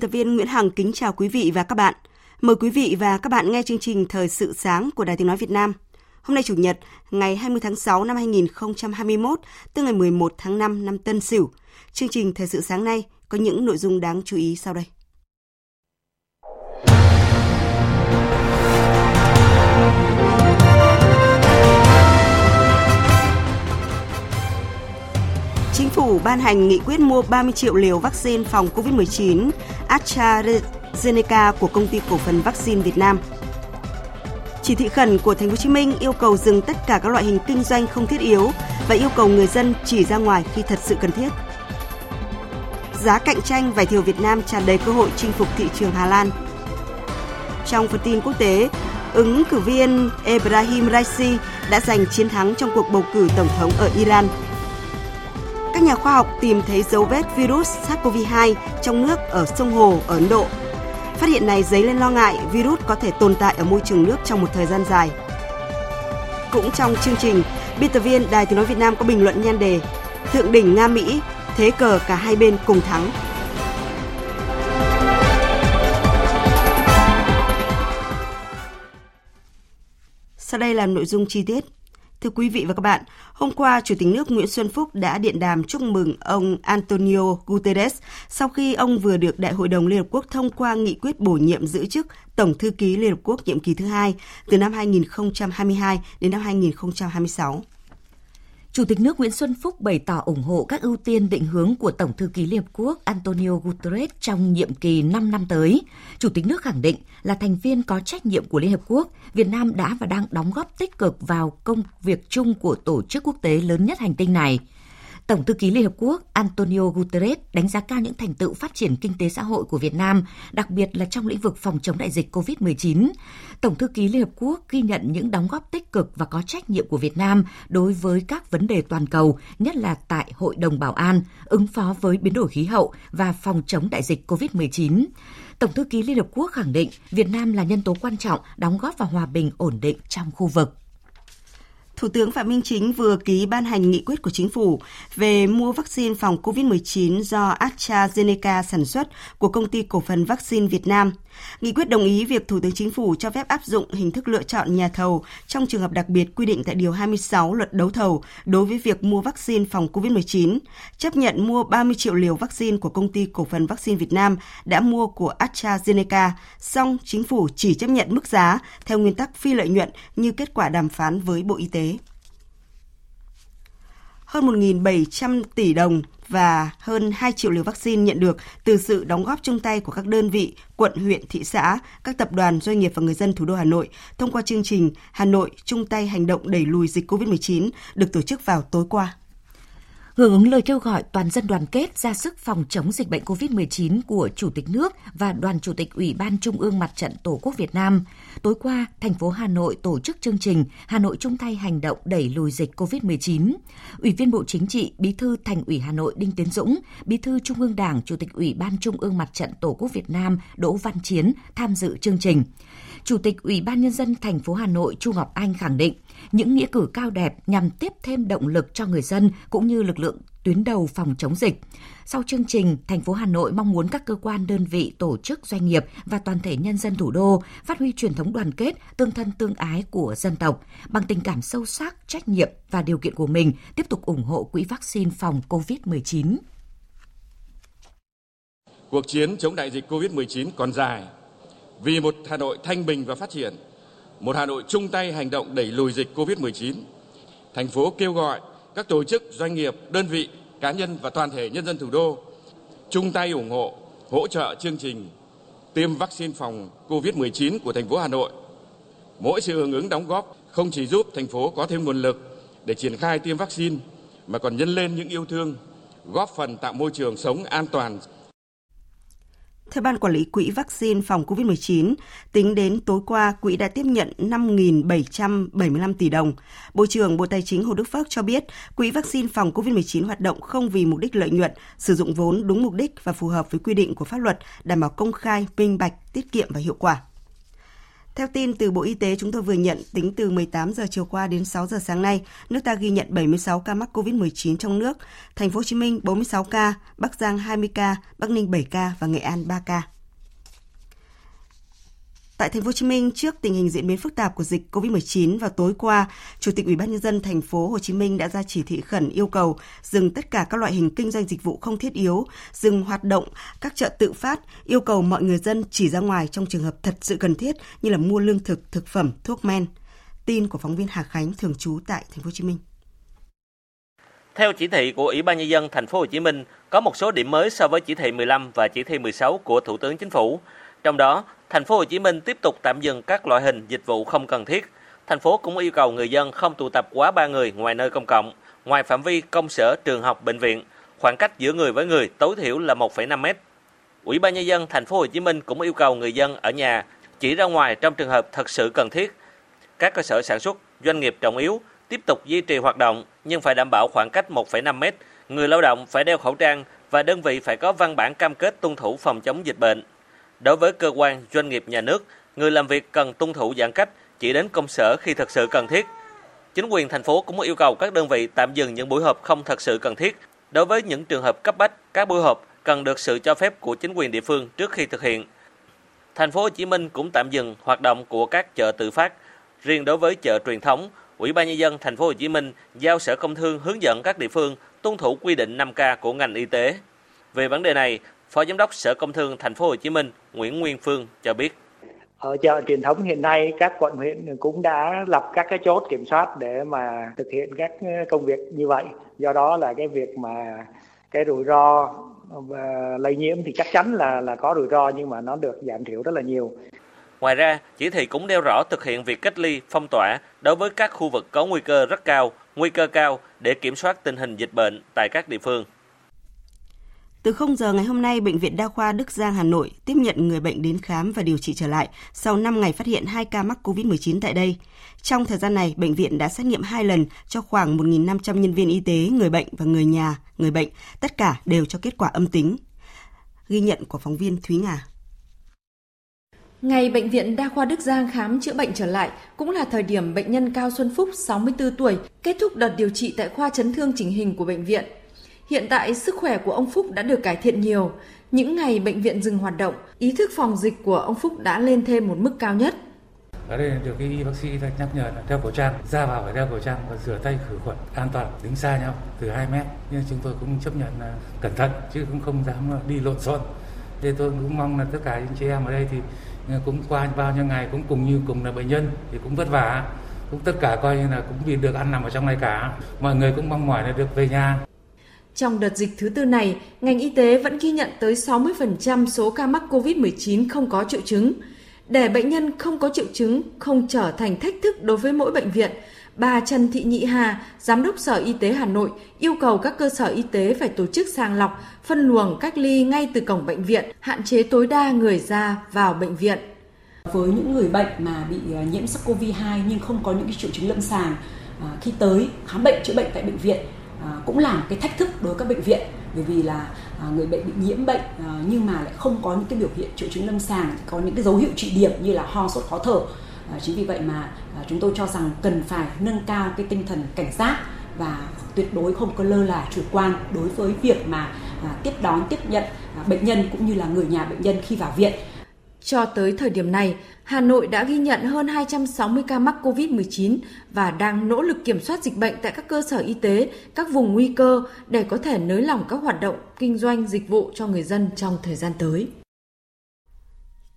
Biên tập viên Nguyễn Hằng kính chào quý vị và các bạn. Mời quý vị và các bạn nghe chương trình Thời sự sáng của Đài Tiếng Nói Việt Nam. Hôm nay Chủ nhật, ngày 20 tháng 6 năm 2021, tức ngày 11 tháng 5 năm Tân Sửu. Chương trình Thời sự sáng nay có những nội dung đáng chú ý sau đây. Chính phủ ban hành nghị quyết mua 30 triệu liều vaccine phòng COVID-19 AstraZeneca của công ty cổ phần vaccine Việt Nam. Chỉ thị khẩn của Thành phố Hồ Chí Minh yêu cầu dừng tất cả các loại hình kinh doanh không thiết yếu và yêu cầu người dân chỉ ra ngoài khi thật sự cần thiết. Giá cạnh tranh vải thiều Việt Nam tràn đầy cơ hội chinh phục thị trường Hà Lan. Trong phần tin quốc tế, ứng cử viên Ebrahim Raisi đã giành chiến thắng trong cuộc bầu cử tổng thống ở Iran các nhà khoa học tìm thấy dấu vết virus SARS-CoV-2 trong nước ở sông Hồ ở Ấn Độ. Phát hiện này dấy lên lo ngại virus có thể tồn tại ở môi trường nước trong một thời gian dài. Cũng trong chương trình, biên tập viên Đài Tiếng Nói Việt Nam có bình luận nhan đề Thượng đỉnh Nga-Mỹ, thế cờ cả hai bên cùng thắng. Sau đây là nội dung chi tiết. Thưa quý vị và các bạn, hôm qua Chủ tịch nước Nguyễn Xuân Phúc đã điện đàm chúc mừng ông Antonio Guterres sau khi ông vừa được Đại hội đồng Liên Hợp Quốc thông qua nghị quyết bổ nhiệm giữ chức Tổng thư ký Liên Hợp Quốc nhiệm kỳ thứ hai từ năm 2022 đến năm 2026. Chủ tịch nước Nguyễn Xuân Phúc bày tỏ ủng hộ các ưu tiên định hướng của Tổng thư ký Liên Hợp Quốc Antonio Guterres trong nhiệm kỳ 5 năm tới. Chủ tịch nước khẳng định là thành viên có trách nhiệm của Liên Hợp Quốc, Việt Nam đã và đang đóng góp tích cực vào công việc chung của tổ chức quốc tế lớn nhất hành tinh này – Tổng thư ký Liên Hợp Quốc Antonio Guterres đánh giá cao những thành tựu phát triển kinh tế xã hội của Việt Nam, đặc biệt là trong lĩnh vực phòng chống đại dịch COVID-19. Tổng thư ký Liên Hợp Quốc ghi nhận những đóng góp tích cực và có trách nhiệm của Việt Nam đối với các vấn đề toàn cầu, nhất là tại Hội đồng Bảo an, ứng phó với biến đổi khí hậu và phòng chống đại dịch COVID-19. Tổng thư ký Liên Hợp Quốc khẳng định Việt Nam là nhân tố quan trọng đóng góp vào hòa bình ổn định trong khu vực. Thủ tướng Phạm Minh Chính vừa ký ban hành nghị quyết của chính phủ về mua vaccine phòng COVID-19 do AstraZeneca sản xuất của công ty cổ phần vaccine Việt Nam. Nghị quyết đồng ý việc Thủ tướng Chính phủ cho phép áp dụng hình thức lựa chọn nhà thầu trong trường hợp đặc biệt quy định tại Điều 26 luật đấu thầu đối với việc mua vaccine phòng COVID-19, chấp nhận mua 30 triệu liều vaccine của công ty cổ phần vaccine Việt Nam đã mua của AstraZeneca, song chính phủ chỉ chấp nhận mức giá theo nguyên tắc phi lợi nhuận như kết quả đàm phán với Bộ Y tế hơn 1.700 tỷ đồng và hơn 2 triệu liều vaccine nhận được từ sự đóng góp chung tay của các đơn vị, quận, huyện, thị xã, các tập đoàn, doanh nghiệp và người dân thủ đô Hà Nội thông qua chương trình Hà Nội chung tay hành động đẩy lùi dịch COVID-19 được tổ chức vào tối qua. Hưởng ứng lời kêu gọi toàn dân đoàn kết ra sức phòng chống dịch bệnh COVID-19 của Chủ tịch nước và Đoàn Chủ tịch Ủy ban Trung ương Mặt trận Tổ quốc Việt Nam, tối qua, thành phố Hà Nội tổ chức chương trình Hà Nội chung tay hành động đẩy lùi dịch COVID-19. Ủy viên Bộ Chính trị, Bí thư Thành ủy Hà Nội Đinh Tiến Dũng, Bí thư Trung ương Đảng, Chủ tịch Ủy ban Trung ương Mặt trận Tổ quốc Việt Nam Đỗ Văn Chiến tham dự chương trình. Chủ tịch Ủy ban Nhân dân thành phố Hà Nội Chu Ngọc Anh khẳng định, những nghĩa cử cao đẹp nhằm tiếp thêm động lực cho người dân cũng như lực lượng tuyến đầu phòng chống dịch. Sau chương trình, thành phố Hà Nội mong muốn các cơ quan, đơn vị, tổ chức, doanh nghiệp và toàn thể nhân dân thủ đô phát huy truyền thống đoàn kết, tương thân tương ái của dân tộc, bằng tình cảm sâu sắc, trách nhiệm và điều kiện của mình tiếp tục ủng hộ quỹ vaccine phòng COVID-19. Cuộc chiến chống đại dịch COVID-19 còn dài. Vì một Hà Nội thanh bình và phát triển, một Hà Nội chung tay hành động đẩy lùi dịch COVID-19, thành phố kêu gọi các tổ chức, doanh nghiệp, đơn vị, cá nhân và toàn thể nhân dân thủ đô chung tay ủng hộ, hỗ trợ chương trình tiêm vaccine phòng COVID-19 của thành phố Hà Nội. Mỗi sự hưởng ứng đóng góp không chỉ giúp thành phố có thêm nguồn lực để triển khai tiêm vaccine mà còn nhân lên những yêu thương, góp phần tạo môi trường sống an toàn, theo Ban Quản lý Quỹ vaccine phòng COVID-19, tính đến tối qua, quỹ đã tiếp nhận 5.775 tỷ đồng. Bộ trưởng Bộ Tài chính Hồ Đức Phước cho biết, Quỹ vaccine phòng COVID-19 hoạt động không vì mục đích lợi nhuận, sử dụng vốn đúng mục đích và phù hợp với quy định của pháp luật, đảm bảo công khai, minh bạch, tiết kiệm và hiệu quả. Theo tin từ Bộ Y tế, chúng tôi vừa nhận tính từ 18 giờ chiều qua đến 6 giờ sáng nay, nước ta ghi nhận 76 ca mắc COVID-19 trong nước, thành phố Hồ Chí Minh 46 ca, Bắc Giang 20 ca, Bắc Ninh 7 ca và Nghệ An 3 ca. Tại thành phố Hồ Chí Minh, trước tình hình diễn biến phức tạp của dịch COVID-19 vào tối qua, Chủ tịch Ủy ban nhân dân thành phố Hồ Chí Minh đã ra chỉ thị khẩn yêu cầu dừng tất cả các loại hình kinh doanh dịch vụ không thiết yếu, dừng hoạt động các chợ tự phát, yêu cầu mọi người dân chỉ ra ngoài trong trường hợp thật sự cần thiết như là mua lương thực, thực phẩm, thuốc men. Tin của phóng viên Hà Khánh thường trú tại thành phố Hồ Chí Minh. Theo chỉ thị của Ủy ban nhân dân thành phố Hồ Chí Minh, có một số điểm mới so với chỉ thị 15 và chỉ thị 16 của Thủ tướng Chính phủ. Trong đó, thành phố Hồ Chí Minh tiếp tục tạm dừng các loại hình dịch vụ không cần thiết. Thành phố cũng yêu cầu người dân không tụ tập quá 3 người ngoài nơi công cộng, ngoài phạm vi công sở, trường học, bệnh viện. Khoảng cách giữa người với người tối thiểu là 1,5 mét. Ủy ban nhân dân thành phố Hồ Chí Minh cũng yêu cầu người dân ở nhà chỉ ra ngoài trong trường hợp thật sự cần thiết. Các cơ sở sản xuất, doanh nghiệp trọng yếu tiếp tục duy trì hoạt động nhưng phải đảm bảo khoảng cách 1,5 mét. Người lao động phải đeo khẩu trang và đơn vị phải có văn bản cam kết tuân thủ phòng chống dịch bệnh. Đối với cơ quan, doanh nghiệp nhà nước, người làm việc cần tuân thủ giãn cách chỉ đến công sở khi thật sự cần thiết. Chính quyền thành phố cũng yêu cầu các đơn vị tạm dừng những buổi họp không thật sự cần thiết. Đối với những trường hợp cấp bách, các buổi họp cần được sự cho phép của chính quyền địa phương trước khi thực hiện. Thành phố Hồ Chí Minh cũng tạm dừng hoạt động của các chợ tự phát. Riêng đối với chợ truyền thống, Ủy ban nhân dân thành phố Hồ Chí Minh giao Sở Công Thương hướng dẫn các địa phương tuân thủ quy định 5K của ngành y tế. Về vấn đề này, Phó Giám đốc Sở Công Thương Thành phố Hồ Chí Minh Nguyễn Nguyên Phương cho biết. Ở chợ truyền thống hiện nay các quận huyện cũng đã lập các cái chốt kiểm soát để mà thực hiện các công việc như vậy. Do đó là cái việc mà cái rủi ro và lây nhiễm thì chắc chắn là là có rủi ro nhưng mà nó được giảm thiểu rất là nhiều. Ngoài ra, chỉ thị cũng nêu rõ thực hiện việc cách ly, phong tỏa đối với các khu vực có nguy cơ rất cao, nguy cơ cao để kiểm soát tình hình dịch bệnh tại các địa phương. Từ 0 giờ ngày hôm nay, Bệnh viện Đa khoa Đức Giang Hà Nội tiếp nhận người bệnh đến khám và điều trị trở lại sau 5 ngày phát hiện 2 ca mắc COVID-19 tại đây. Trong thời gian này, bệnh viện đã xét nghiệm 2 lần cho khoảng 1.500 nhân viên y tế, người bệnh và người nhà, người bệnh, tất cả đều cho kết quả âm tính. Ghi nhận của phóng viên Thúy Ngà. Ngày Bệnh viện Đa khoa Đức Giang khám chữa bệnh trở lại cũng là thời điểm bệnh nhân Cao Xuân Phúc, 64 tuổi, kết thúc đợt điều trị tại khoa chấn thương chỉnh hình của bệnh viện. Hiện tại sức khỏe của ông Phúc đã được cải thiện nhiều. Những ngày bệnh viện dừng hoạt động, ý thức phòng dịch của ông Phúc đã lên thêm một mức cao nhất. Ở đây được cái y bác sĩ nhắc nhở là đeo khẩu trang, ra vào phải đeo khẩu trang và rửa tay khử khuẩn an toàn, đứng xa nhau từ 2 mét. Nhưng chúng tôi cũng chấp nhận là cẩn thận chứ cũng không dám đi lộn xộn. Thế tôi cũng mong là tất cả những chị em ở đây thì cũng qua bao nhiêu ngày cũng cùng như cùng là bệnh nhân thì cũng vất vả cũng tất cả coi như là cũng vì được ăn nằm ở trong này cả mọi người cũng mong mỏi là được về nhà trong đợt dịch thứ tư này, ngành y tế vẫn ghi nhận tới 60% số ca mắc COVID-19 không có triệu chứng. Để bệnh nhân không có triệu chứng không trở thành thách thức đối với mỗi bệnh viện, bà Trần Thị Nhị Hà, Giám đốc Sở Y tế Hà Nội yêu cầu các cơ sở y tế phải tổ chức sàng lọc, phân luồng cách ly ngay từ cổng bệnh viện, hạn chế tối đa người ra vào bệnh viện. Với những người bệnh mà bị ờ, nhiễm SARS-CoV-2 nhưng không có những cái triệu chứng lâm sàng, ờ, khi tới khám bệnh chữa bệnh tại bệnh viện À, cũng là một cái thách thức đối với các bệnh viện bởi vì là à, người bệnh bị nhiễm bệnh à, nhưng mà lại không có những cái biểu hiện triệu chứng lâm sàng có những cái dấu hiệu trị điểm như là ho sốt khó thở. À, chính vì vậy mà à, chúng tôi cho rằng cần phải nâng cao cái tinh thần cảnh giác và tuyệt đối không có lơ là chủ quan đối với việc mà à, tiếp đón tiếp nhận bệnh nhân cũng như là người nhà bệnh nhân khi vào viện cho tới thời điểm này, Hà Nội đã ghi nhận hơn 260 ca mắc COVID-19 và đang nỗ lực kiểm soát dịch bệnh tại các cơ sở y tế, các vùng nguy cơ để có thể nới lỏng các hoạt động kinh doanh dịch vụ cho người dân trong thời gian tới.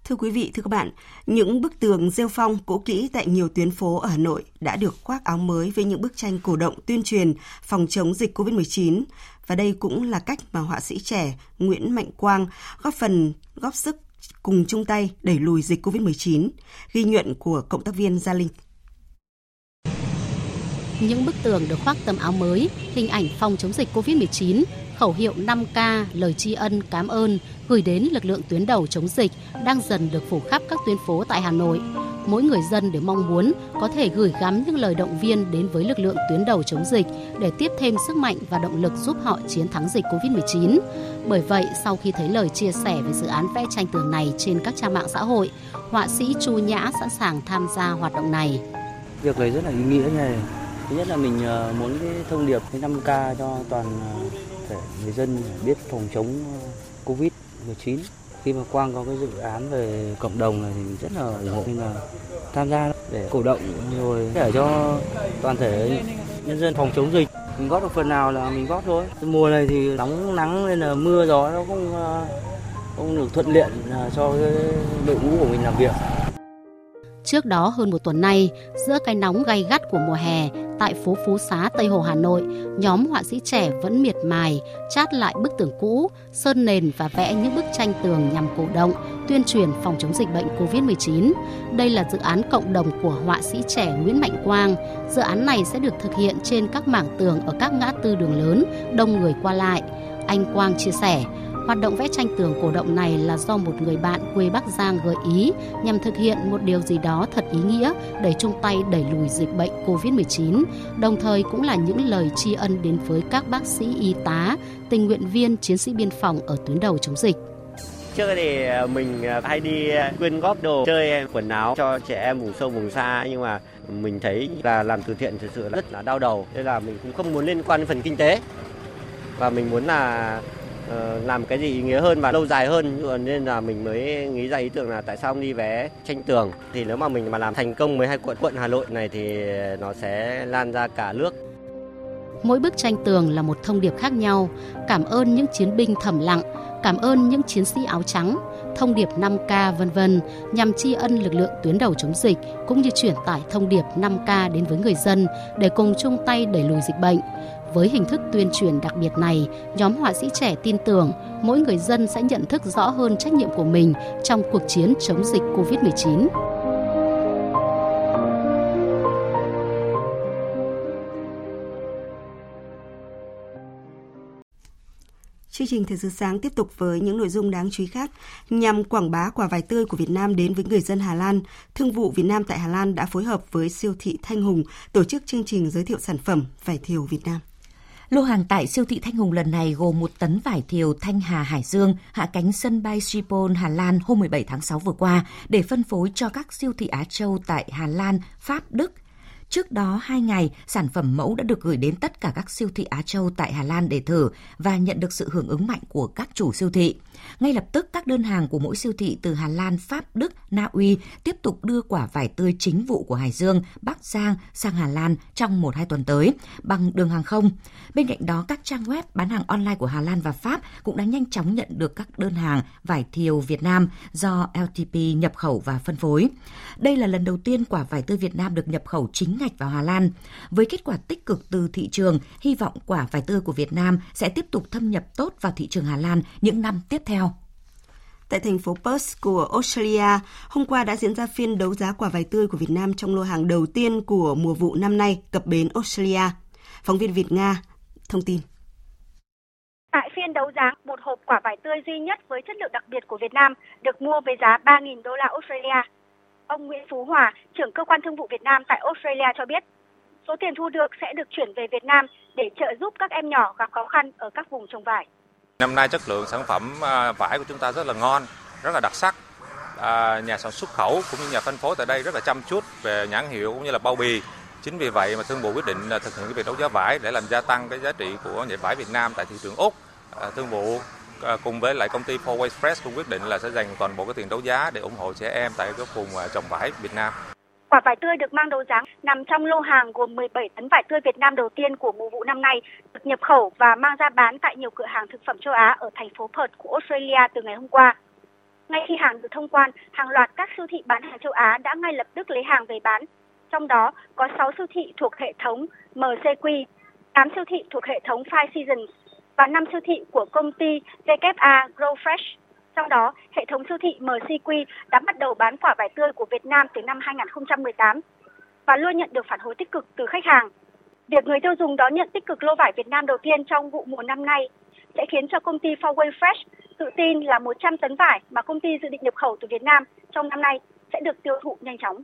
Thưa quý vị, thưa các bạn, những bức tường rêu phong cũ kỹ tại nhiều tuyến phố ở Hà Nội đã được khoác áo mới với những bức tranh cổ động tuyên truyền phòng chống dịch COVID-19. Và đây cũng là cách mà họa sĩ trẻ Nguyễn Mạnh Quang góp phần góp sức cùng chung tay đẩy lùi dịch COVID-19. Ghi nhận của cộng tác viên Gia Linh. Những bức tường được khoác tấm áo mới, hình ảnh phòng chống dịch COVID-19 khẩu hiệu 5K, lời tri ân, cảm ơn gửi đến lực lượng tuyến đầu chống dịch đang dần được phủ khắp các tuyến phố tại Hà Nội. Mỗi người dân đều mong muốn có thể gửi gắm những lời động viên đến với lực lượng tuyến đầu chống dịch để tiếp thêm sức mạnh và động lực giúp họ chiến thắng dịch Covid-19. Bởi vậy, sau khi thấy lời chia sẻ về dự án vẽ tranh tường này trên các trang mạng xã hội, họa sĩ Chu Nhã sẵn sàng tham gia hoạt động này. Việc này rất là ý nghĩa này. Thứ nhất là mình ờ, muốn cái thông điệp cái 5K cho toàn ờ, thể người dân biết phòng chống ờ, Covid-19. Khi mà Quang có cái dự án về cộng đồng này thì rất là ủng hộ, nên là tham gia để cổ động rồi để cho toàn thể nhân dân phòng chống dịch. Mình góp được phần nào là mình góp thôi. Mùa này thì nóng nắng nên là mưa gió nó cũng ờ, không được thuận tiện ờ, cho cái đội ngũ của mình làm việc. Trước đó hơn một tuần nay, giữa cái nóng gay gắt của mùa hè, tại phố Phú Xá Tây Hồ Hà Nội, nhóm họa sĩ trẻ vẫn miệt mài chát lại bức tường cũ, sơn nền và vẽ những bức tranh tường nhằm cổ động, tuyên truyền phòng chống dịch bệnh COVID-19. Đây là dự án cộng đồng của họa sĩ trẻ Nguyễn Mạnh Quang. Dự án này sẽ được thực hiện trên các mảng tường ở các ngã tư đường lớn, đông người qua lại. Anh Quang chia sẻ, Hoạt động vẽ tranh tường cổ động này là do một người bạn quê Bắc Giang gợi ý nhằm thực hiện một điều gì đó thật ý nghĩa để chung tay đẩy lùi dịch bệnh COVID-19, đồng thời cũng là những lời tri ân đến với các bác sĩ y tá, tình nguyện viên, chiến sĩ biên phòng ở tuyến đầu chống dịch. Trước thì à, mình à, hay đi à, quyên góp đồ chơi quần áo cho trẻ em vùng sâu vùng xa nhưng mà mình thấy là làm từ thiện thực sự rất là đau đầu nên là mình cũng không muốn liên quan đến phần kinh tế và mình muốn là Ờ, làm cái gì ý nghĩa hơn và lâu dài hơn nên là mình mới nghĩ ra ý tưởng là tại sao không đi vé tranh tường thì nếu mà mình mà làm thành công 12 quận quận Hà Nội này thì nó sẽ lan ra cả nước. Mỗi bức tranh tường là một thông điệp khác nhau, cảm ơn những chiến binh thầm lặng, cảm ơn những chiến sĩ áo trắng, thông điệp 5K vân vân nhằm tri ân lực lượng tuyến đầu chống dịch cũng như truyền tải thông điệp 5K đến với người dân để cùng chung tay đẩy lùi dịch bệnh. Với hình thức tuyên truyền đặc biệt này, nhóm họa sĩ trẻ tin tưởng mỗi người dân sẽ nhận thức rõ hơn trách nhiệm của mình trong cuộc chiến chống dịch COVID-19. Chương trình Thời sự sáng tiếp tục với những nội dung đáng chú ý khác. Nhằm quảng bá quả vải tươi của Việt Nam đến với người dân Hà Lan, Thương vụ Việt Nam tại Hà Lan đã phối hợp với siêu thị Thanh Hùng tổ chức chương trình giới thiệu sản phẩm vải thiều Việt Nam. Lô hàng tại siêu thị Thanh Hùng lần này gồm một tấn vải thiều Thanh Hà Hải Dương hạ cánh sân bay Schiphol, Hà Lan hôm 17 tháng 6 vừa qua để phân phối cho các siêu thị Á Châu tại Hà Lan, Pháp, Đức, Trước đó 2 ngày, sản phẩm mẫu đã được gửi đến tất cả các siêu thị Á Châu tại Hà Lan để thử và nhận được sự hưởng ứng mạnh của các chủ siêu thị. Ngay lập tức, các đơn hàng của mỗi siêu thị từ Hà Lan, Pháp, Đức, Na Uy tiếp tục đưa quả vải tươi chính vụ của Hải Dương, Bắc Giang sang Hà Lan trong 1-2 tuần tới bằng đường hàng không. Bên cạnh đó, các trang web bán hàng online của Hà Lan và Pháp cũng đã nhanh chóng nhận được các đơn hàng vải thiều Việt Nam do LTP nhập khẩu và phân phối. Đây là lần đầu tiên quả vải tươi Việt Nam được nhập khẩu chính ngạch vào Hà Lan. Với kết quả tích cực từ thị trường, hy vọng quả vải tươi của Việt Nam sẽ tiếp tục thâm nhập tốt vào thị trường Hà Lan những năm tiếp theo. Tại thành phố Perth của Australia, hôm qua đã diễn ra phiên đấu giá quả vải tươi của Việt Nam trong lô hàng đầu tiên của mùa vụ năm nay cập bến Australia. Phóng viên Việt Nga thông tin. Tại phiên đấu giá, một hộp quả vải tươi duy nhất với chất lượng đặc biệt của Việt Nam được mua với giá 3.000 đô la Australia. Ông Nguyễn Phú Hòa, trưởng cơ quan thương vụ Việt Nam tại Australia cho biết, số tiền thu được sẽ được chuyển về Việt Nam để trợ giúp các em nhỏ gặp khó khăn ở các vùng trồng vải. Năm nay chất lượng sản phẩm à, vải của chúng ta rất là ngon, rất là đặc sắc. À, nhà sản xuất khẩu cũng như nhà phân phối tại đây rất là chăm chút về nhãn hiệu cũng như là bao bì. Chính vì vậy mà thương vụ quyết định thực hiện cái việc đấu giá vải để làm gia tăng cái giá trị của nhãn vải Việt Nam tại thị trường Úc. À, thương vụ À, cùng với lại công ty Four Way Express cũng quyết định là sẽ dành toàn bộ cái tiền đấu giá để ủng hộ trẻ em tại các vùng à, trồng vải Việt Nam. Quả vải tươi được mang đấu giá nằm trong lô hàng gồm 17 tấn vải tươi Việt Nam đầu tiên của mùa vụ năm nay, được nhập khẩu và mang ra bán tại nhiều cửa hàng thực phẩm châu Á ở thành phố Perth của Australia từ ngày hôm qua. Ngay khi hàng được thông quan, hàng loạt các siêu thị bán hàng châu Á đã ngay lập tức lấy hàng về bán. Trong đó có 6 siêu thị thuộc hệ thống MCQ, 8 siêu thị thuộc hệ thống Five Seasons và 5 siêu thị của công ty WA Grow Fresh. Trong đó, hệ thống siêu thị MCQ đã bắt đầu bán quả vải tươi của Việt Nam từ năm 2018 và luôn nhận được phản hồi tích cực từ khách hàng. Việc người tiêu dùng đón nhận tích cực lô vải Việt Nam đầu tiên trong vụ mùa năm nay sẽ khiến cho công ty Forway Fresh tự tin là 100 tấn vải mà công ty dự định nhập khẩu từ Việt Nam trong năm nay sẽ được tiêu thụ nhanh chóng.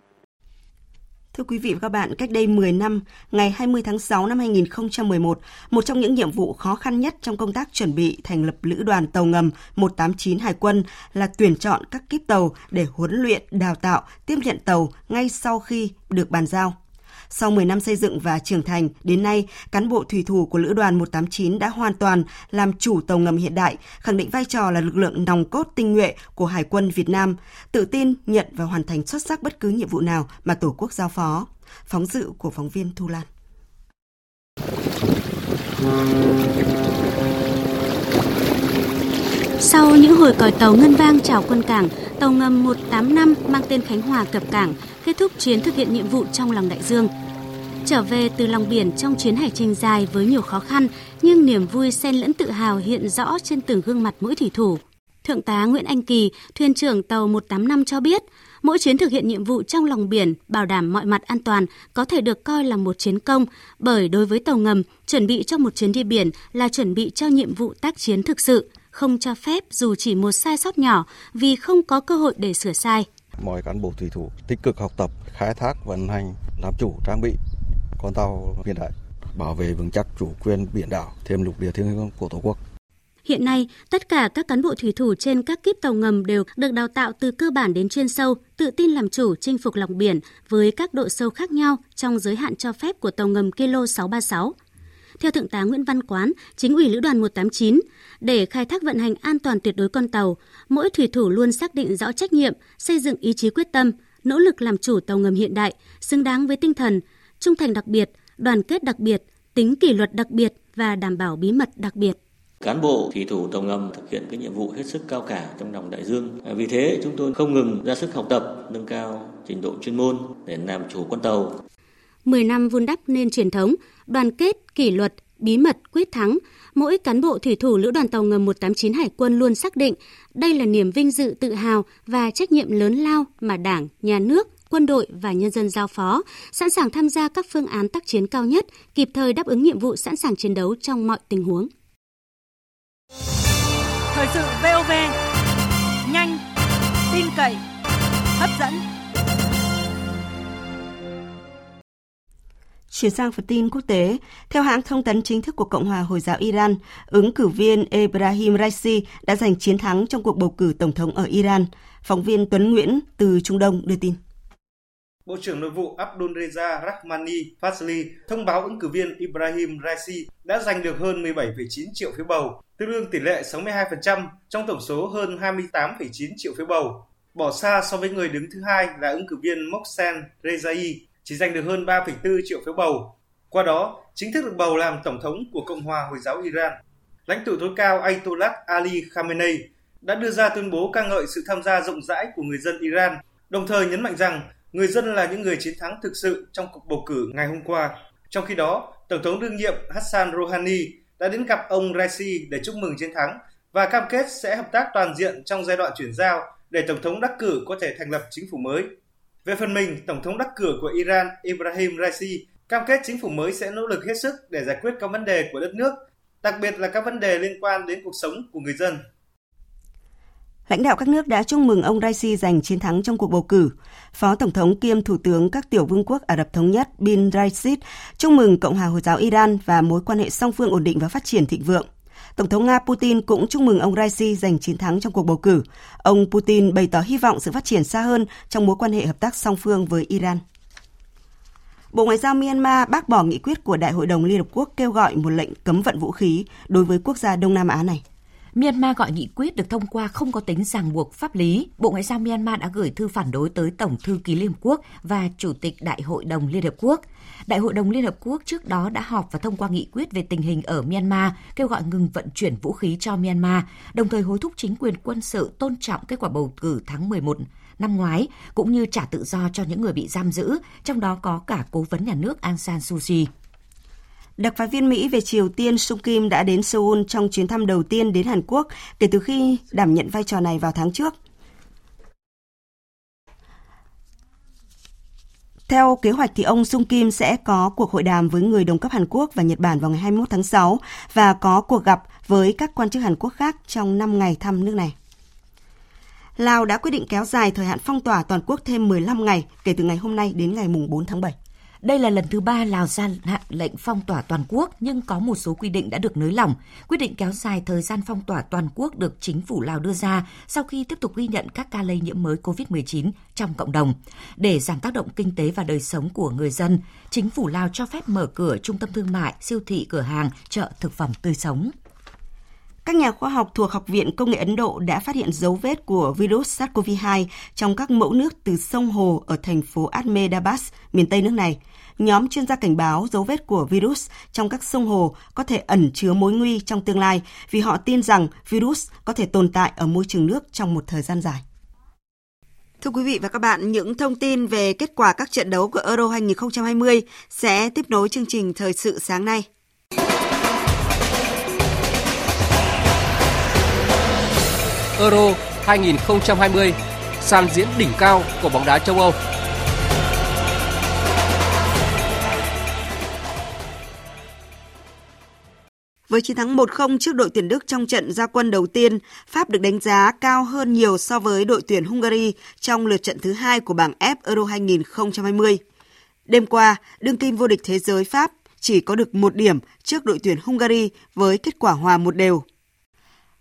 Thưa quý vị và các bạn, cách đây 10 năm, ngày 20 tháng 6 năm 2011, một trong những nhiệm vụ khó khăn nhất trong công tác chuẩn bị thành lập Lữ đoàn Tàu ngầm 189 Hải quân là tuyển chọn các kíp tàu để huấn luyện, đào tạo, tiếp nhận tàu ngay sau khi được bàn giao. Sau 10 năm xây dựng và trưởng thành, đến nay, cán bộ thủy thủ của Lữ đoàn 189 đã hoàn toàn làm chủ tàu ngầm hiện đại, khẳng định vai trò là lực lượng nòng cốt tinh nhuệ của Hải quân Việt Nam, tự tin nhận và hoàn thành xuất sắc bất cứ nhiệm vụ nào mà Tổ quốc giao phó. Phóng dự của phóng viên Thu Lan. Sau những hồi còi tàu ngân vang chào quân cảng, tàu ngầm 185 mang tên Khánh Hòa cập cảng, kết thúc chuyến thực hiện nhiệm vụ trong lòng đại dương. Trở về từ lòng biển trong chuyến hải trình dài với nhiều khó khăn, nhưng niềm vui xen lẫn tự hào hiện rõ trên từng gương mặt mỗi thủy thủ. Thượng tá Nguyễn Anh Kỳ, thuyền trưởng tàu 185 cho biết, mỗi chuyến thực hiện nhiệm vụ trong lòng biển bảo đảm mọi mặt an toàn có thể được coi là một chiến công, bởi đối với tàu ngầm, chuẩn bị cho một chuyến đi biển là chuẩn bị cho nhiệm vụ tác chiến thực sự, không cho phép dù chỉ một sai sót nhỏ vì không có cơ hội để sửa sai. Mọi cán bộ thủy thủ tích cực học tập, khai thác, vận hành, làm chủ trang bị con tàu hiện đại, bảo vệ vững chắc chủ quyền biển đảo, thêm lục địa thiêng liêng của Tổ quốc. Hiện nay, tất cả các cán bộ thủy thủ trên các kíp tàu ngầm đều được đào tạo từ cơ bản đến chuyên sâu, tự tin làm chủ chinh phục lòng biển với các độ sâu khác nhau trong giới hạn cho phép của tàu ngầm Kilo 636. Theo Thượng tá Nguyễn Văn Quán, chính ủy Lữ đoàn 189, để khai thác vận hành an toàn tuyệt đối con tàu, mỗi thủy thủ luôn xác định rõ trách nhiệm, xây dựng ý chí quyết tâm, nỗ lực làm chủ tàu ngầm hiện đại, xứng đáng với tinh thần trung thành đặc biệt, đoàn kết đặc biệt, tính kỷ luật đặc biệt và đảm bảo bí mật đặc biệt. Cán bộ thủy thủ tàu ngầm thực hiện cái nhiệm vụ hết sức cao cả trong lòng đại dương. À, vì thế chúng tôi không ngừng ra sức học tập, nâng cao trình độ chuyên môn để làm chủ con tàu. 10 năm vun đắp nên truyền thống, đoàn kết, kỷ luật, bí mật, quyết thắng, mỗi cán bộ thủy thủ Lữ đoàn tàu ngầm 189 Hải quân luôn xác định đây là niềm vinh dự tự hào và trách nhiệm lớn lao mà Đảng, Nhà nước, quân đội và nhân dân giao phó, sẵn sàng tham gia các phương án tác chiến cao nhất, kịp thời đáp ứng nhiệm vụ sẵn sàng chiến đấu trong mọi tình huống. Thời sự VOV, nhanh, tin cậy, hấp dẫn. Chuyển sang phần tin quốc tế, theo hãng thông tấn chính thức của Cộng hòa Hồi giáo Iran, ứng cử viên Ebrahim Raisi đã giành chiến thắng trong cuộc bầu cử tổng thống ở Iran. Phóng viên Tuấn Nguyễn từ Trung Đông đưa tin. Bộ trưởng Nội vụ Abdulreza Rahmani Fazli thông báo ứng cử viên Ibrahim Raisi đã giành được hơn 17,9 triệu phiếu bầu, tương đương tỷ lệ 62% trong tổng số hơn 28,9 triệu phiếu bầu. Bỏ xa so với người đứng thứ hai là ứng cử viên Mohsen Rezai, chỉ giành được hơn 3,4 triệu phiếu bầu. Qua đó, chính thức được bầu làm tổng thống của Cộng hòa Hồi giáo Iran. Lãnh tụ tối cao Ayatollah Ali Khamenei đã đưa ra tuyên bố ca ngợi sự tham gia rộng rãi của người dân Iran, đồng thời nhấn mạnh rằng người dân là những người chiến thắng thực sự trong cuộc bầu cử ngày hôm qua. Trong khi đó, Tổng thống đương nhiệm Hassan Rouhani đã đến gặp ông Raisi để chúc mừng chiến thắng và cam kết sẽ hợp tác toàn diện trong giai đoạn chuyển giao để Tổng thống đắc cử có thể thành lập chính phủ mới. Về phần mình, Tổng thống đắc cử của Iran Ibrahim Raisi cam kết chính phủ mới sẽ nỗ lực hết sức để giải quyết các vấn đề của đất nước, đặc biệt là các vấn đề liên quan đến cuộc sống của người dân. Lãnh đạo các nước đã chúc mừng ông Raisi giành chiến thắng trong cuộc bầu cử. Phó Tổng thống kiêm Thủ tướng các tiểu vương quốc Ả Rập Thống Nhất Bin Raisid chúc mừng Cộng hòa Hồi giáo Iran và mối quan hệ song phương ổn định và phát triển thịnh vượng. Tổng thống Nga Putin cũng chúc mừng ông Raisi giành chiến thắng trong cuộc bầu cử. Ông Putin bày tỏ hy vọng sự phát triển xa hơn trong mối quan hệ hợp tác song phương với Iran. Bộ Ngoại giao Myanmar bác bỏ nghị quyết của Đại hội đồng Liên Hợp Quốc kêu gọi một lệnh cấm vận vũ khí đối với quốc gia Đông Nam Á này. Myanmar gọi nghị quyết được thông qua không có tính ràng buộc pháp lý. Bộ Ngoại giao Myanmar đã gửi thư phản đối tới Tổng thư ký Liên Hợp Quốc và Chủ tịch Đại hội đồng Liên Hợp Quốc. Đại hội đồng Liên Hợp Quốc trước đó đã họp và thông qua nghị quyết về tình hình ở Myanmar, kêu gọi ngừng vận chuyển vũ khí cho Myanmar, đồng thời hối thúc chính quyền quân sự tôn trọng kết quả bầu cử tháng 11 năm ngoái, cũng như trả tự do cho những người bị giam giữ, trong đó có cả cố vấn nhà nước Aung San Suu Kyi. Đặc phái viên Mỹ về Triều Tiên Sung Kim đã đến Seoul trong chuyến thăm đầu tiên đến Hàn Quốc kể từ khi đảm nhận vai trò này vào tháng trước. Theo kế hoạch thì ông Sung Kim sẽ có cuộc hội đàm với người đồng cấp Hàn Quốc và Nhật Bản vào ngày 21 tháng 6 và có cuộc gặp với các quan chức Hàn Quốc khác trong 5 ngày thăm nước này. Lào đã quyết định kéo dài thời hạn phong tỏa toàn quốc thêm 15 ngày kể từ ngày hôm nay đến ngày 4 tháng 7. Đây là lần thứ ba Lào ra hạn lệnh phong tỏa toàn quốc nhưng có một số quy định đã được nới lỏng. Quyết định kéo dài thời gian phong tỏa toàn quốc được chính phủ Lào đưa ra sau khi tiếp tục ghi nhận các ca lây nhiễm mới COVID-19 trong cộng đồng. Để giảm tác động kinh tế và đời sống của người dân, chính phủ Lào cho phép mở cửa trung tâm thương mại, siêu thị, cửa hàng, chợ thực phẩm tươi sống. Các nhà khoa học thuộc Học viện Công nghệ Ấn Độ đã phát hiện dấu vết của virus SARS-CoV-2 trong các mẫu nước từ sông Hồ ở thành phố Ahmedabad, miền Tây nước này. Nhóm chuyên gia cảnh báo dấu vết của virus trong các sông Hồ có thể ẩn chứa mối nguy trong tương lai vì họ tin rằng virus có thể tồn tại ở môi trường nước trong một thời gian dài. Thưa quý vị và các bạn, những thông tin về kết quả các trận đấu của Euro 2020 sẽ tiếp nối chương trình Thời sự sáng nay. Euro 2020, sàn diễn đỉnh cao của bóng đá châu Âu. Với chiến thắng 1-0 trước đội tuyển Đức trong trận gia quân đầu tiên, Pháp được đánh giá cao hơn nhiều so với đội tuyển Hungary trong lượt trận thứ hai của bảng F Euro 2020. Đêm qua, đương kim vô địch thế giới Pháp chỉ có được một điểm trước đội tuyển Hungary với kết quả hòa một đều.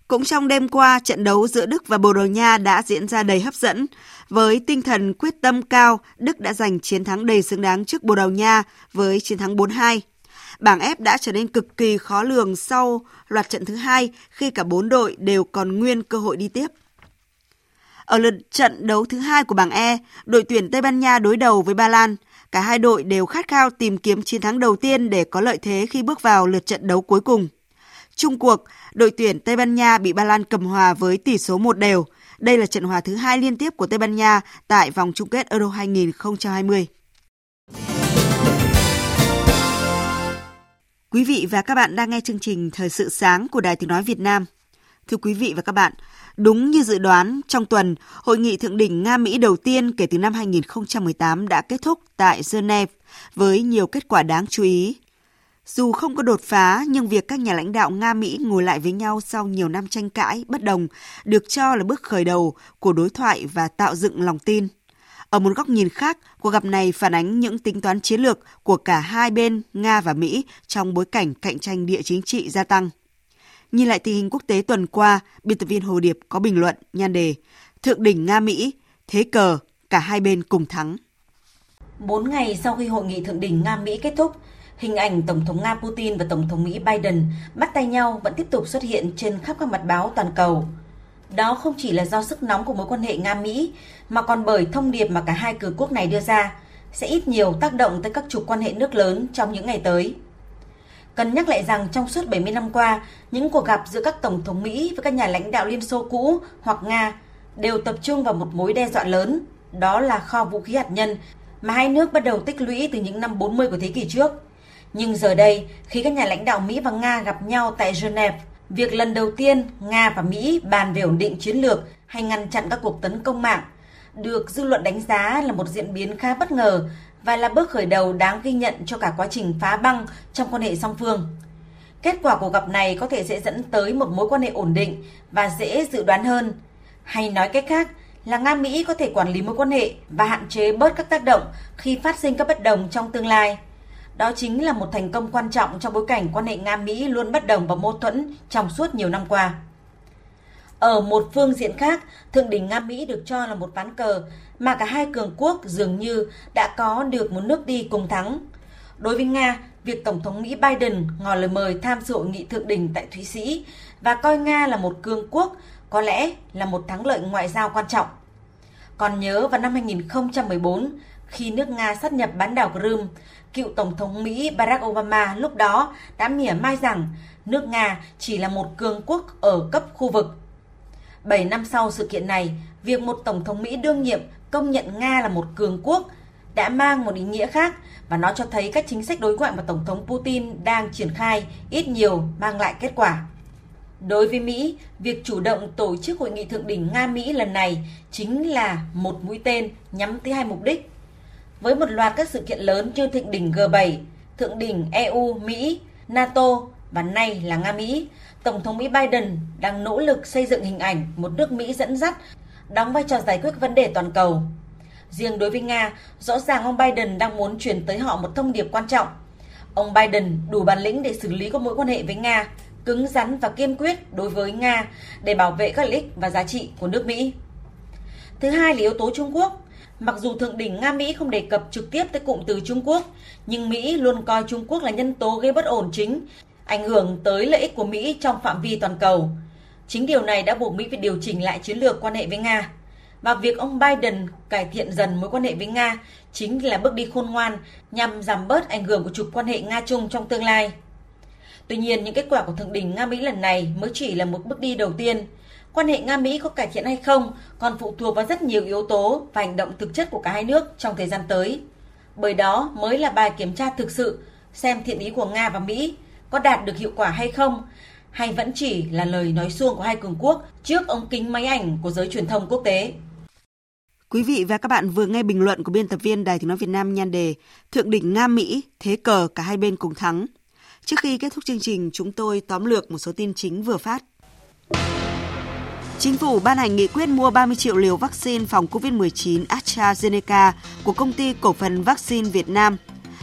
Cũng trong đêm qua, trận đấu giữa Đức và Bồ Đào Nha đã diễn ra đầy hấp dẫn. Với tinh thần quyết tâm cao, Đức đã giành chiến thắng đầy xứng đáng trước Bồ Đào Nha với chiến thắng 4-2. Bảng F đã trở nên cực kỳ khó lường sau loạt trận thứ hai khi cả bốn đội đều còn nguyên cơ hội đi tiếp. Ở lượt trận đấu thứ hai của bảng E, đội tuyển Tây Ban Nha đối đầu với Ba Lan. Cả hai đội đều khát khao tìm kiếm chiến thắng đầu tiên để có lợi thế khi bước vào lượt trận đấu cuối cùng. Trung cuộc, đội tuyển Tây Ban Nha bị Ba Lan cầm hòa với tỷ số một đều. Đây là trận hòa thứ hai liên tiếp của Tây Ban Nha tại vòng chung kết Euro 2020. Quý vị và các bạn đang nghe chương trình Thời sự sáng của Đài Tiếng Nói Việt Nam. Thưa quý vị và các bạn, đúng như dự đoán, trong tuần, hội nghị thượng đỉnh Nga-Mỹ đầu tiên kể từ năm 2018 đã kết thúc tại Geneva với nhiều kết quả đáng chú ý. Dù không có đột phá, nhưng việc các nhà lãnh đạo Nga-Mỹ ngồi lại với nhau sau nhiều năm tranh cãi, bất đồng, được cho là bước khởi đầu của đối thoại và tạo dựng lòng tin. Ở một góc nhìn khác, cuộc gặp này phản ánh những tính toán chiến lược của cả hai bên Nga và Mỹ trong bối cảnh cạnh tranh địa chính trị gia tăng. Nhìn lại tình hình quốc tế tuần qua, biên tập viên Hồ Điệp có bình luận nhan đề Thượng đỉnh Nga-Mỹ, thế cờ, cả hai bên cùng thắng. Bốn ngày sau khi hội nghị thượng đỉnh Nga-Mỹ kết thúc, hình ảnh Tổng thống Nga Putin và Tổng thống Mỹ Biden bắt tay nhau vẫn tiếp tục xuất hiện trên khắp các mặt báo toàn cầu. Đó không chỉ là do sức nóng của mối quan hệ Nga-Mỹ, mà còn bởi thông điệp mà cả hai cường quốc này đưa ra sẽ ít nhiều tác động tới các trục quan hệ nước lớn trong những ngày tới. Cần nhắc lại rằng trong suốt 70 năm qua, những cuộc gặp giữa các tổng thống Mỹ với các nhà lãnh đạo Liên Xô cũ hoặc Nga đều tập trung vào một mối đe dọa lớn, đó là kho vũ khí hạt nhân mà hai nước bắt đầu tích lũy từ những năm 40 của thế kỷ trước. Nhưng giờ đây, khi các nhà lãnh đạo Mỹ và Nga gặp nhau tại Geneva, việc lần đầu tiên Nga và Mỹ bàn về ổn định chiến lược hay ngăn chặn các cuộc tấn công mạng được dư luận đánh giá là một diễn biến khá bất ngờ và là bước khởi đầu đáng ghi nhận cho cả quá trình phá băng trong quan hệ song phương. Kết quả của gặp này có thể sẽ dẫn tới một mối quan hệ ổn định và dễ dự đoán hơn. Hay nói cách khác là Nga Mỹ có thể quản lý mối quan hệ và hạn chế bớt các tác động khi phát sinh các bất đồng trong tương lai. Đó chính là một thành công quan trọng trong bối cảnh quan hệ Nga Mỹ luôn bất đồng và mâu thuẫn trong suốt nhiều năm qua. Ở một phương diện khác, Thượng đỉnh Nga Mỹ được cho là một ván cờ mà cả hai cường quốc dường như đã có được một nước đi cùng thắng. Đối với Nga, việc Tổng thống Mỹ Biden ngỏ lời mời tham dự hội nghị thượng đỉnh tại Thụy Sĩ và coi Nga là một cường quốc có lẽ là một thắng lợi ngoại giao quan trọng. Còn nhớ vào năm 2014, khi nước Nga sát nhập bán đảo Crimea, cựu Tổng thống Mỹ Barack Obama lúc đó đã mỉa mai rằng nước Nga chỉ là một cường quốc ở cấp khu vực. 7 năm sau sự kiện này, việc một Tổng thống Mỹ đương nhiệm công nhận Nga là một cường quốc đã mang một ý nghĩa khác và nó cho thấy các chính sách đối ngoại mà Tổng thống Putin đang triển khai ít nhiều mang lại kết quả. Đối với Mỹ, việc chủ động tổ chức hội nghị thượng đỉnh Nga-Mỹ lần này chính là một mũi tên nhắm tới hai mục đích. Với một loạt các sự kiện lớn như thượng đỉnh G7, thượng đỉnh EU-Mỹ, NATO và nay là Nga-Mỹ, Tổng thống Mỹ Biden đang nỗ lực xây dựng hình ảnh một nước Mỹ dẫn dắt, đóng vai trò giải quyết vấn đề toàn cầu. Riêng đối với Nga, rõ ràng ông Biden đang muốn truyền tới họ một thông điệp quan trọng. Ông Biden đủ bản lĩnh để xử lý các mối quan hệ với Nga, cứng rắn và kiên quyết đối với Nga để bảo vệ các lợi ích và giá trị của nước Mỹ. Thứ hai là yếu tố Trung Quốc. Mặc dù thượng đỉnh Nga-Mỹ không đề cập trực tiếp tới cụm từ Trung Quốc, nhưng Mỹ luôn coi Trung Quốc là nhân tố gây bất ổn chính, ảnh hưởng tới lợi ích của Mỹ trong phạm vi toàn cầu. Chính điều này đã buộc Mỹ phải điều chỉnh lại chiến lược quan hệ với Nga. Và việc ông Biden cải thiện dần mối quan hệ với Nga chính là bước đi khôn ngoan nhằm giảm bớt ảnh hưởng của trục quan hệ Nga-Trung trong tương lai. Tuy nhiên, những kết quả của thượng đỉnh Nga-Mỹ lần này mới chỉ là một bước đi đầu tiên. Quan hệ Nga-Mỹ có cải thiện hay không còn phụ thuộc vào rất nhiều yếu tố và hành động thực chất của cả hai nước trong thời gian tới. Bởi đó mới là bài kiểm tra thực sự xem thiện ý của Nga và Mỹ có đạt được hiệu quả hay không, hay vẫn chỉ là lời nói suông của hai cường quốc trước ống kính máy ảnh của giới truyền thông quốc tế. Quý vị và các bạn vừa nghe bình luận của biên tập viên Đài Tiếng Nói Việt Nam nhan đề Thượng đỉnh Nga-Mỹ, thế cờ cả hai bên cùng thắng. Trước khi kết thúc chương trình, chúng tôi tóm lược một số tin chính vừa phát. Chính phủ ban hành nghị quyết mua 30 triệu liều vaccine phòng COVID-19 AstraZeneca của công ty cổ phần vaccine Việt Nam.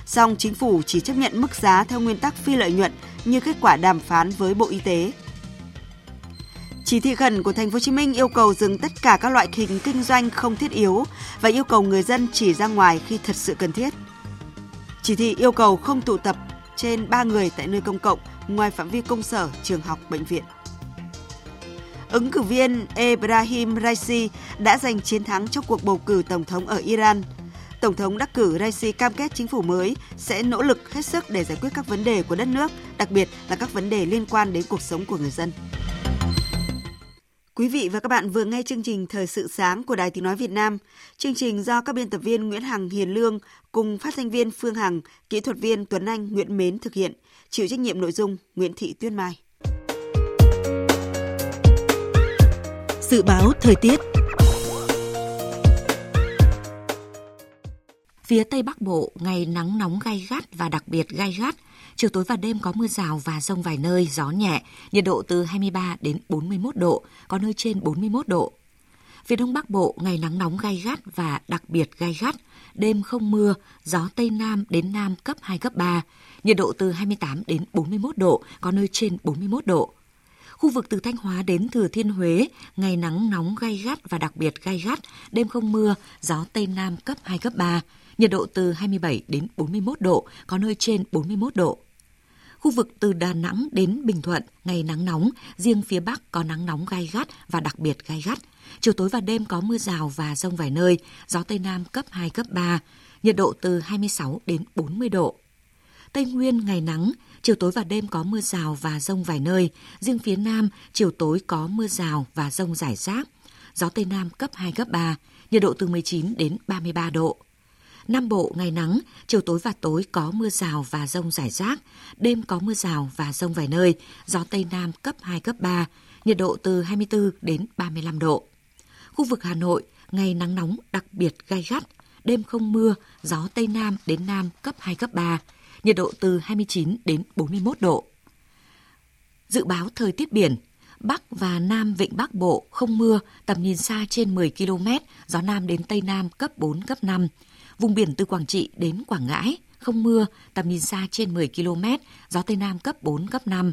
Song chính phủ chỉ chấp nhận mức giá theo nguyên tắc phi lợi nhuận như kết quả đàm phán với Bộ Y tế. Chỉ thị khẩn của thành phố Hồ Chí Minh yêu cầu dừng tất cả các loại hình kinh doanh không thiết yếu và yêu cầu người dân chỉ ra ngoài khi thật sự cần thiết. Chỉ thị yêu cầu không tụ tập trên 3 người tại nơi công cộng ngoài phạm vi công sở, trường học, bệnh viện. Ứng cử viên Ebrahim Raisi đã giành chiến thắng trong cuộc bầu cử tổng thống ở Iran. Tổng thống đắc cử Raisi cam kết chính phủ mới sẽ nỗ lực hết sức để giải quyết các vấn đề của đất nước, đặc biệt là các vấn đề liên quan đến cuộc sống của người dân. Quý vị và các bạn vừa nghe chương trình Thời sự sáng của Đài Tiếng Nói Việt Nam. Chương trình do các biên tập viên Nguyễn Hằng Hiền Lương cùng phát thanh viên Phương Hằng, kỹ thuật viên Tuấn Anh Nguyễn Mến thực hiện, chịu trách nhiệm nội dung Nguyễn Thị Tuyên Mai. Dự báo thời tiết Phía Tây Bắc Bộ, ngày nắng nóng gai gắt và đặc biệt gai gắt, chiều tối và đêm có mưa rào và rông vài nơi, gió nhẹ, nhiệt độ từ 23 đến 41 độ, có nơi trên 41 độ. Phía Đông Bắc Bộ, ngày nắng nóng gai gắt và đặc biệt gai gắt, đêm không mưa, gió Tây Nam đến Nam cấp 2, cấp 3, nhiệt độ từ 28 đến 41 độ, có nơi trên 41 độ. Khu vực từ Thanh Hóa đến Thừa Thiên Huế, ngày nắng nóng gai gắt và đặc biệt gai gắt, đêm không mưa, gió Tây Nam cấp 2, cấp 3, nhiệt độ từ 27 đến 41 độ, có nơi trên 41 độ. Khu vực từ Đà Nẵng đến Bình Thuận, ngày nắng nóng, riêng phía Bắc có nắng nóng gai gắt và đặc biệt gai gắt. Chiều tối và đêm có mưa rào và rông vài nơi, gió Tây Nam cấp 2, cấp 3, nhiệt độ từ 26 đến 40 độ. Tây Nguyên ngày nắng, chiều tối và đêm có mưa rào và rông vài nơi, riêng phía Nam chiều tối có mưa rào và rông rải rác. Gió Tây Nam cấp 2, cấp 3, nhiệt độ từ 19 đến 33 độ. Nam Bộ ngày nắng, chiều tối và tối có mưa rào và rông rải rác, đêm có mưa rào và rông vài nơi, gió Tây Nam cấp 2, cấp 3, nhiệt độ từ 24 đến 35 độ. Khu vực Hà Nội, ngày nắng nóng đặc biệt gai gắt, đêm không mưa, gió Tây Nam đến Nam cấp 2, cấp 3, nhiệt độ từ 29 đến 41 độ. Dự báo thời tiết biển, Bắc và Nam Vịnh Bắc Bộ không mưa, tầm nhìn xa trên 10 km, gió Nam đến Tây Nam cấp 4, cấp 5. Vùng biển từ Quảng Trị đến Quảng Ngãi, không mưa, tầm nhìn xa trên 10 km, gió Tây Nam cấp 4, cấp 5.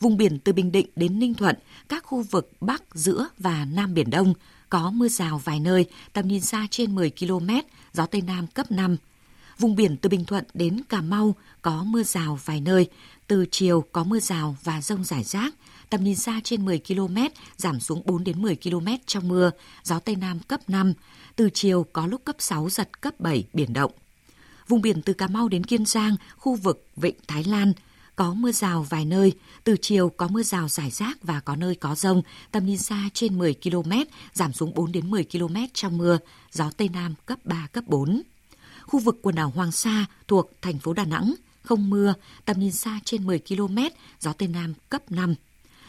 Vùng biển từ Bình Định đến Ninh Thuận, các khu vực Bắc, giữa và Nam Biển Đông có mưa rào vài nơi, tầm nhìn xa trên 10 km, gió Tây Nam cấp 5 Vùng biển từ Bình Thuận đến Cà Mau có mưa rào vài nơi, từ chiều có mưa rào và rông rải rác, tầm nhìn xa trên 10 km, giảm xuống 4 đến 10 km trong mưa, gió Tây Nam cấp 5, từ chiều có lúc cấp 6, giật cấp 7, biển động. Vùng biển từ Cà Mau đến Kiên Giang, khu vực Vịnh Thái Lan, có mưa rào vài nơi, từ chiều có mưa rào rải rác và có nơi có rông, tầm nhìn xa trên 10 km, giảm xuống 4 đến 10 km trong mưa, gió Tây Nam cấp 3, cấp 4. Khu vực quần đảo Hoàng Sa thuộc thành phố Đà Nẵng, không mưa, tầm nhìn xa trên 10 km, gió Tây Nam cấp 5.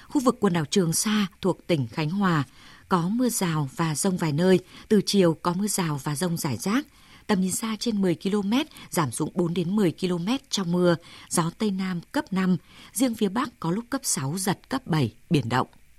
Khu vực quần đảo Trường Sa thuộc tỉnh Khánh Hòa, có mưa rào và rông vài nơi, từ chiều có mưa rào và rông rải rác, tầm nhìn xa trên 10 km, giảm xuống 4 đến 10 km trong mưa, gió Tây Nam cấp 5, riêng phía Bắc có lúc cấp 6, giật cấp 7, biển động.